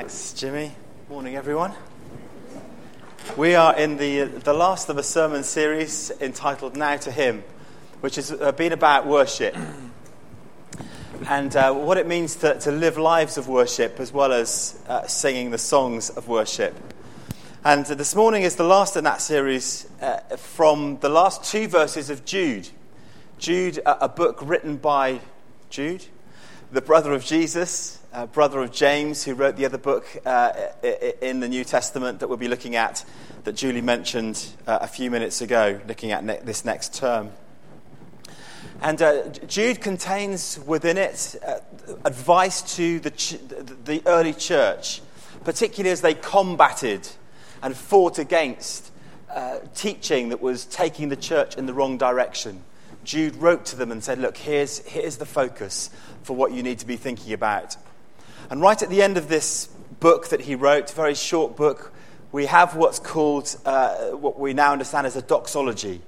Thanks, Jimmy. Morning, everyone. We are in the, the last of a sermon series entitled Now to Him, which has uh, been about worship and uh, what it means to, to live lives of worship as well as uh, singing the songs of worship. And uh, this morning is the last in that series uh, from the last two verses of Jude. Jude, a book written by Jude, the brother of Jesus, uh, brother of James, who wrote the other book uh, in the New Testament that we'll be looking at, that Julie mentioned uh, a few minutes ago, looking at ne- this next term. And uh, Jude contains within it uh, advice to the, ch- the early church, particularly as they combated and fought against uh, teaching that was taking the church in the wrong direction. Jude wrote to them and said, Look, here's, here's the focus for what you need to be thinking about. And right at the end of this book that he wrote, very short book, we have what's called, uh, what we now understand as a doxology,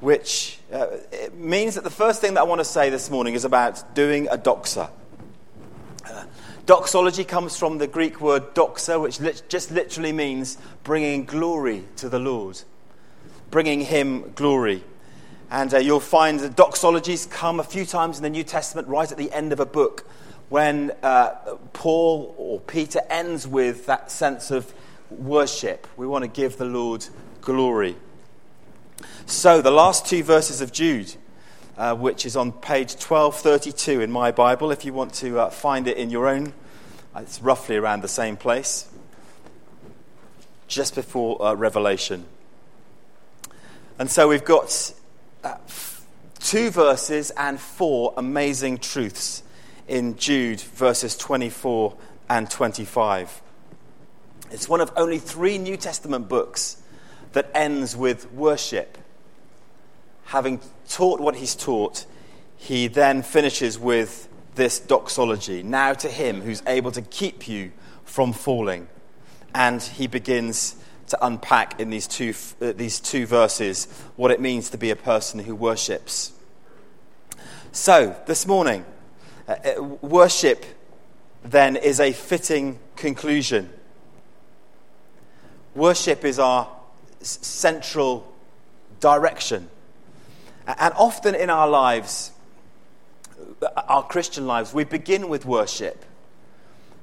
which uh, means that the first thing that I want to say this morning is about doing a doxa. Uh, doxology comes from the Greek word doxa, which just literally means bringing glory to the Lord, bringing him glory. And uh, you'll find the doxologies come a few times in the New Testament, right at the end of a book, when uh, Paul or Peter ends with that sense of worship. We want to give the Lord glory. So, the last two verses of Jude, uh, which is on page 1232 in my Bible, if you want to uh, find it in your own, it's roughly around the same place, just before uh, Revelation. And so we've got uh, two verses and four amazing truths in Jude, verses 24 and 25. It's one of only three New Testament books that ends with worship. Having taught what he's taught, he then finishes with this doxology. Now to him who's able to keep you from falling. And he begins to unpack in these two, uh, these two verses what it means to be a person who worships. So, this morning, uh, uh, worship then is a fitting conclusion. Worship is our central direction. And often in our lives, our Christian lives, we begin with worship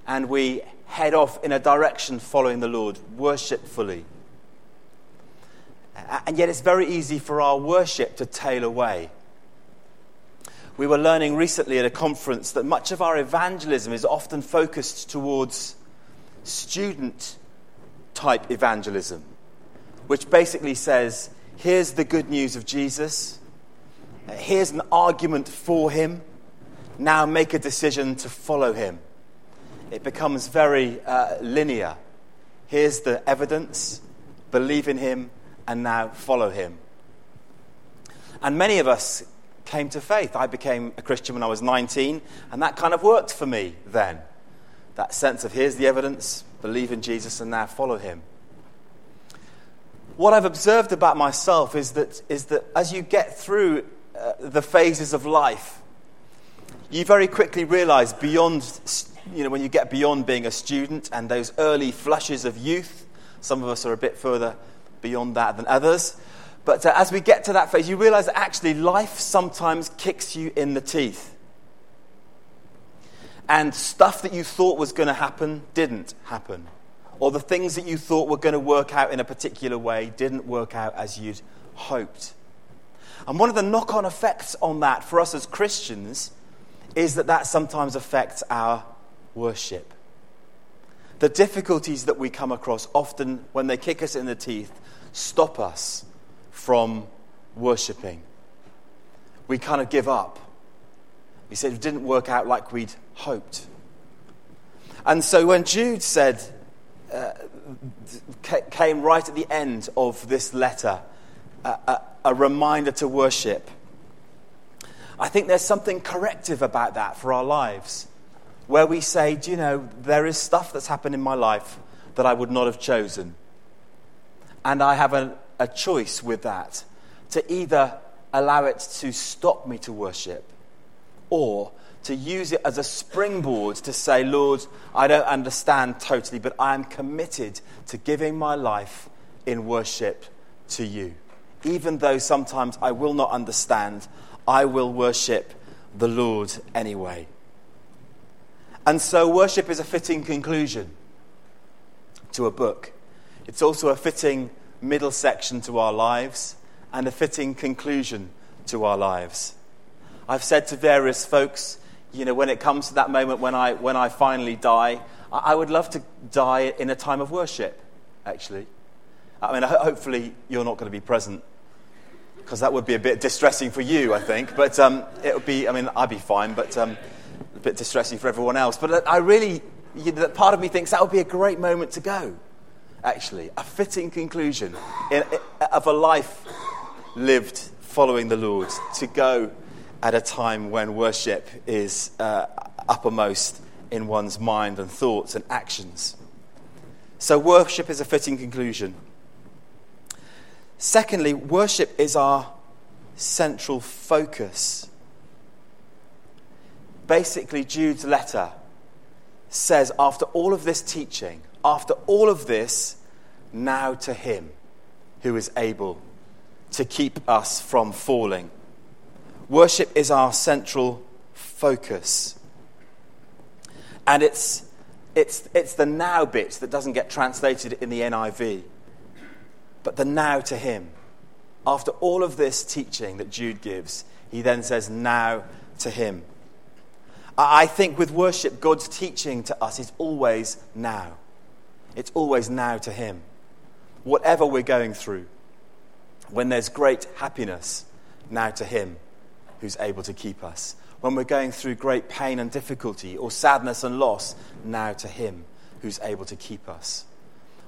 and we head off in a direction following the Lord worshipfully. And yet it's very easy for our worship to tail away. We were learning recently at a conference that much of our evangelism is often focused towards student type evangelism, which basically says here's the good news of Jesus, here's an argument for him, now make a decision to follow him it becomes very uh, linear. Here's the evidence, believe in him, and now follow him. And many of us came to faith. I became a Christian when I was 19, and that kind of worked for me then. That sense of here's the evidence, believe in Jesus, and now follow him. What I've observed about myself is that, is that as you get through uh, the phases of life, you very quickly realize beyond you know, when you get beyond being a student and those early flushes of youth, some of us are a bit further beyond that than others. But uh, as we get to that phase, you realize that actually life sometimes kicks you in the teeth. And stuff that you thought was going to happen didn't happen. Or the things that you thought were going to work out in a particular way didn't work out as you'd hoped. And one of the knock on effects on that for us as Christians is that that sometimes affects our worship. The difficulties that we come across often, when they kick us in the teeth, stop us from worshipping. We kind of give up. We said it didn't work out like we'd hoped. And so when Jude said, uh, came right at the end of this letter, a, a reminder to worship, I think there's something corrective about that for our lives where we say, Do you know, there is stuff that's happened in my life that I would not have chosen. And I have a, a choice with that to either allow it to stop me to worship or to use it as a springboard to say, Lord, I don't understand totally, but I am committed to giving my life in worship to you. Even though sometimes I will not understand, I will worship the Lord anyway. And so, worship is a fitting conclusion to a book. It's also a fitting middle section to our lives and a fitting conclusion to our lives. I've said to various folks, you know, when it comes to that moment when I, when I finally die, I, would love to die in a time of worship, actually. I mean, hopefully you're not going to be present because that would be a bit distressing for you, I think. But um, it would be, I mean, I'd be fine, but um, a bit distressing for everyone else. But I really, you know, part of me thinks that would be a great moment to go, actually. A fitting conclusion in, of a life lived following the Lord, to go at a time when worship is uh, uppermost in one's mind and thoughts and actions. So, worship is a fitting conclusion. Secondly, worship is our central focus. Basically, Jude's letter says, after all of this teaching, after all of this, now to him who is able to keep us from falling. Worship is our central focus. And it's, it's, it's the now bit that doesn't get translated in the NIV, but the now to Him. After all of this teaching that Jude gives, he then says, now to Him. I think with worship, God's teaching to us is always now. It's always now to Him. Whatever we're going through, when there's great happiness, now to Him who's able to keep us. When we're going through great pain and difficulty or sadness and loss, now to Him who's able to keep us.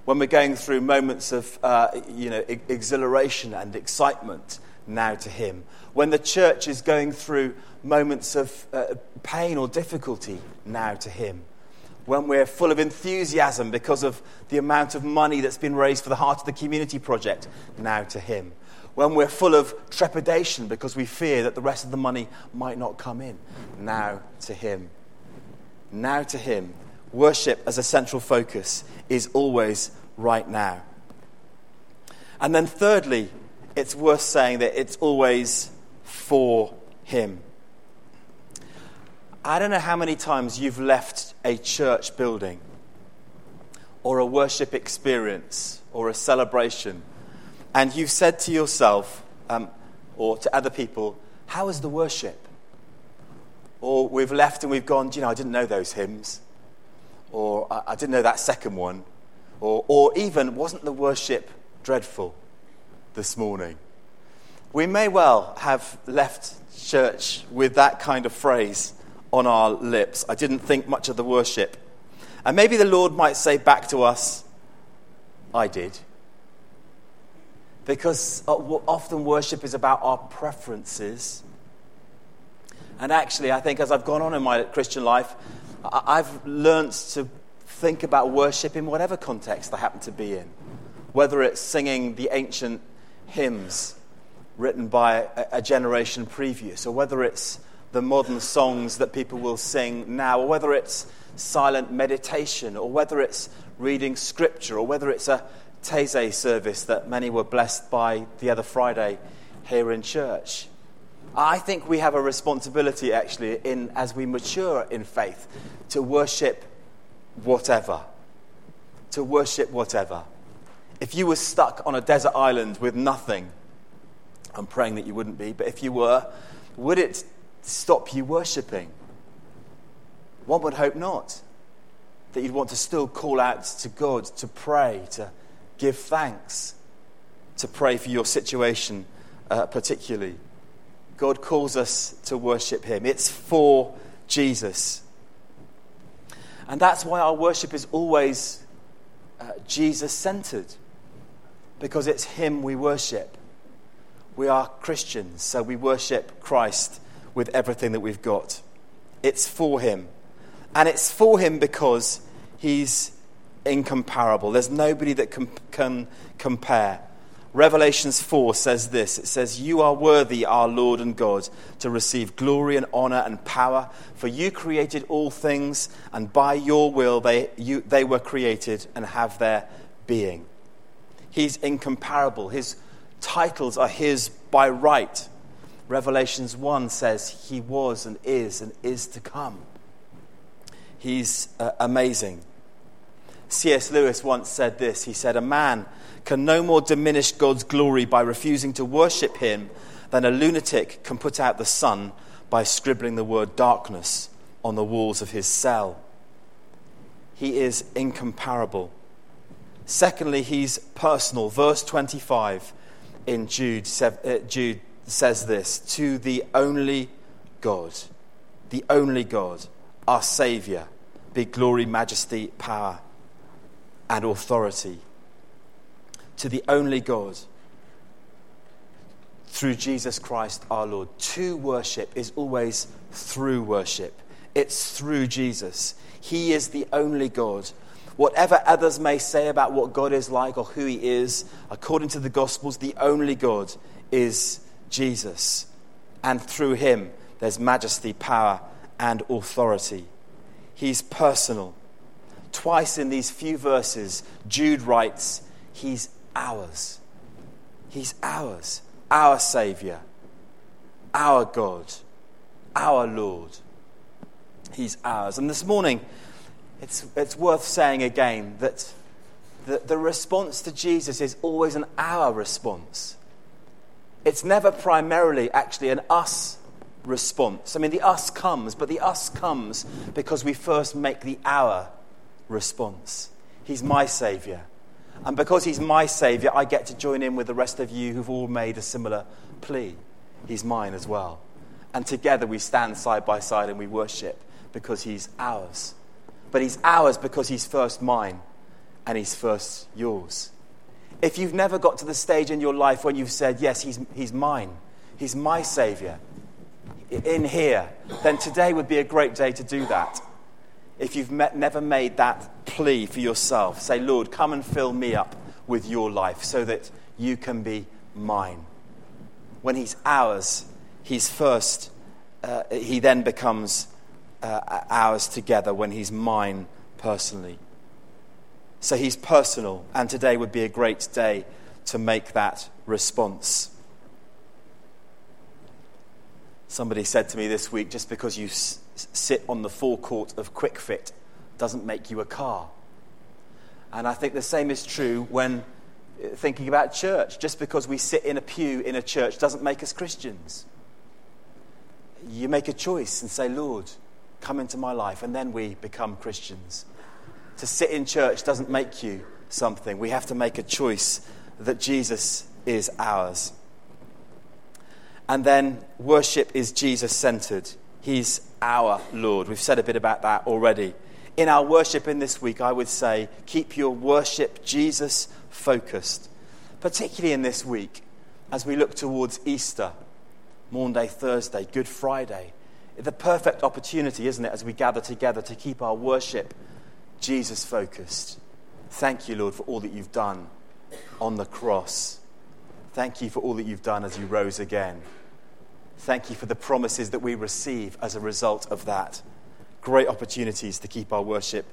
When we're going through moments of uh, you know, exhilaration and excitement, now to Him. When the church is going through moments of uh, pain or difficulty, now to Him. When we're full of enthusiasm because of the amount of money that's been raised for the Heart of the Community project, now to Him when we're full of trepidation because we fear that the rest of the money might not come in. Now to Him. Now to Him. Worship as a central focus is always right now. And then, thirdly, it's worth saying that it's always for Him. I don't know how many times you've left a church building or a worship experience or a celebration and you've said to yourself um, or to other people, How is the worship? Or we've left and we've gone, you know, I didn't know those hymns. Or I, I didn't know that second one. Or, or even, wasn't the worship dreadful this morning? We may well have left church with that kind of phrase on our lips. I didn't think much of the worship. And maybe the Lord might say back to us, I did. Because uh, often worship is about our preferences. And actually, I think as I've gone on in my Christian life, I've learned to think about worship in whatever context I happen to be in. Whether it's singing the ancient hymns written by a generation previous, or whether it's the modern songs that people will sing now, or whether it's silent meditation, or whether it's reading scripture, or whether it's a Taizé service that many were blessed by the other Friday here in church. I think we have a responsibility, actually, in, as we mature in faith, to worship whatever. To worship whatever. If you were stuck on a desert island with nothing, I'm praying that you wouldn't be, but if you were, would it stop you worshipping? One would hope not. That you'd want to still call out to God, to pray, to give thanks, to pray for your situation uh, particularly. God calls us to worship Him. It's for Jesus. And that's why our worship is always uh, Jesus centered, because it's Him we worship. We are Christians, so we worship Christ with everything that we've got. It's for Him. And it's for Him because He's incomparable. There's nobody that can, can compare Revelations 4 says this it says, You are worthy, our Lord and God, to receive glory and honor and power, for you created all things, and by your will they, you, they were created and have their being. He's incomparable. His titles are his by right. Revelations 1 says, He was and is and is to come. He's uh, amazing. C.S. Lewis once said this He said, A man can no more diminish God's glory by refusing to worship him than a lunatic can put out the sun by scribbling the word darkness on the walls of his cell. He is incomparable. Secondly, he's personal. Verse 25 in Jude, uh, Jude says this To the only God, the only God, our Saviour, be glory, majesty, power, and authority to the only God through Jesus Christ our Lord. To worship is always through worship, it's through Jesus. He is the only God. Whatever others may say about what God is like or who He is, according to the Gospels, the only God is Jesus. And through Him, there's majesty, power, and authority. He's personal. Twice in these few verses, Jude writes, He's ours. He's ours, our Savior, our God, our Lord. He's ours. And this morning, it's, it's worth saying again that the, the response to Jesus is always an our response. It's never primarily actually an us response. I mean, the us comes, but the us comes because we first make the our response. He's my Savior. And because He's my Savior, I get to join in with the rest of you who've all made a similar plea. He's mine as well. And together we stand side by side and we worship because He's ours. But He's ours because He's first mine and He's first yours. If you've never got to the stage in your life when you've said, Yes, He's, he's mine, He's my Savior, in here, then today would be a great day to do that if you've met, never made that plea for yourself, say, Lord, come and fill me up with your life so that you can be mine. When He's ours, He's first, uh, He then becomes uh, ours together when He's mine personally. So He's personal, and today would be a great day to make that response. Somebody said to me this week just because you sit on the forecourt of Kwik Fit doesn't make you a car. And I think the same is true when uh, thinking about church. Just because we sit in a pew in a church doesn't make us Christians. You make a choice and say, Lord, come into my life, and then we become Christians. To sit in church doesn't make you something. We have to make a choice that Jesus is ours. And then worship is Jesus centered. He's our Lord. We've said a bit about that already. In our worship in this week, I would say keep your worship Jesus focused, particularly in this week as we look towards Easter, Maundy Thursday, Good Friday. The perfect opportunity, isn't it, as we gather together to keep our worship Jesus focused. Thank you, Lord, for all that you've done on the cross. Thank you for all that you've done as you rose again. Thank you for the promises that we receive as a result of that. Great opportunities to keep our worship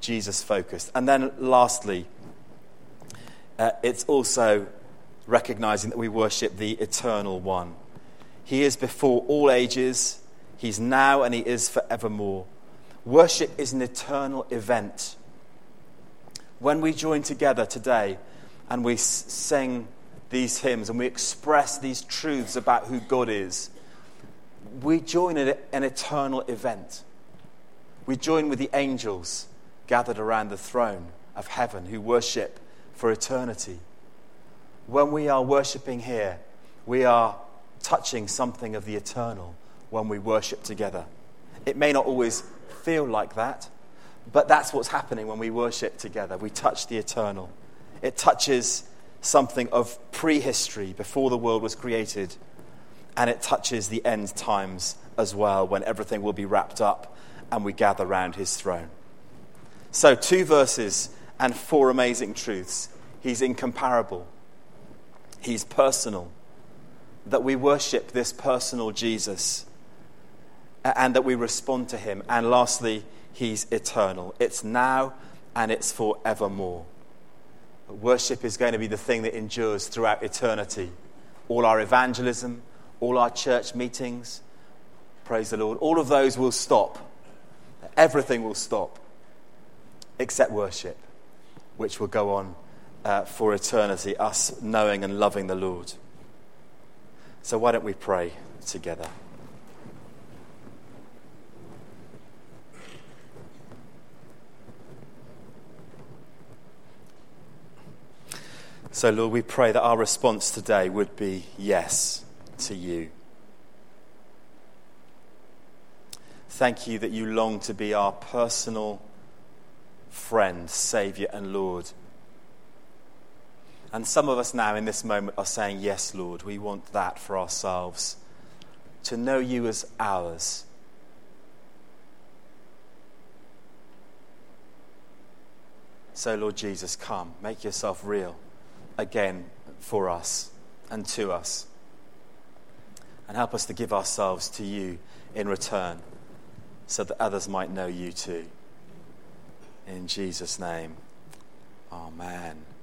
Jesus focused. And then, lastly, uh, it's also recognizing that we worship the eternal one. He is before all ages, He's now, and He is forevermore. Worship is an eternal event. When we join together today and we sing these hymns and we express these truths about who God is, we join in an eternal event. We join with the angels gathered around the throne of heaven who worship for eternity. When we are worshiping here, we are touching something of the eternal when we worship together. It may not always feel like that, but that's what's happening when we worship together. We touch the eternal. It touches something of prehistory before the world was created and it touches the end times as well, when everything will be wrapped up and we gather round his throne. So, two verses and four amazing truths. He's incomparable. He's personal, that we worship this personal Jesus, and that we respond to Him. And lastly, He's eternal. It's now and it's forevermore. Worship is going to be the thing that endures throughout eternity. All our evangelism, all our church meetings, praise the Lord, all of those will stop. Everything will stop except worship, which will go on uh, for eternity, us knowing and loving the Lord. So, why don't we pray together? So, Lord, we pray that our response today would be yes to you. Thank you that you long to be our personal friend, Saviour, and Lord. And some of us now in this moment are saying, Yes, Lord, we want that for ourselves. To know you as ours. So, Lord Jesus, come, make yourself real again for us and to us. And help us to give ourselves to you in return so that others might know you too. In Jesus' name, Amen.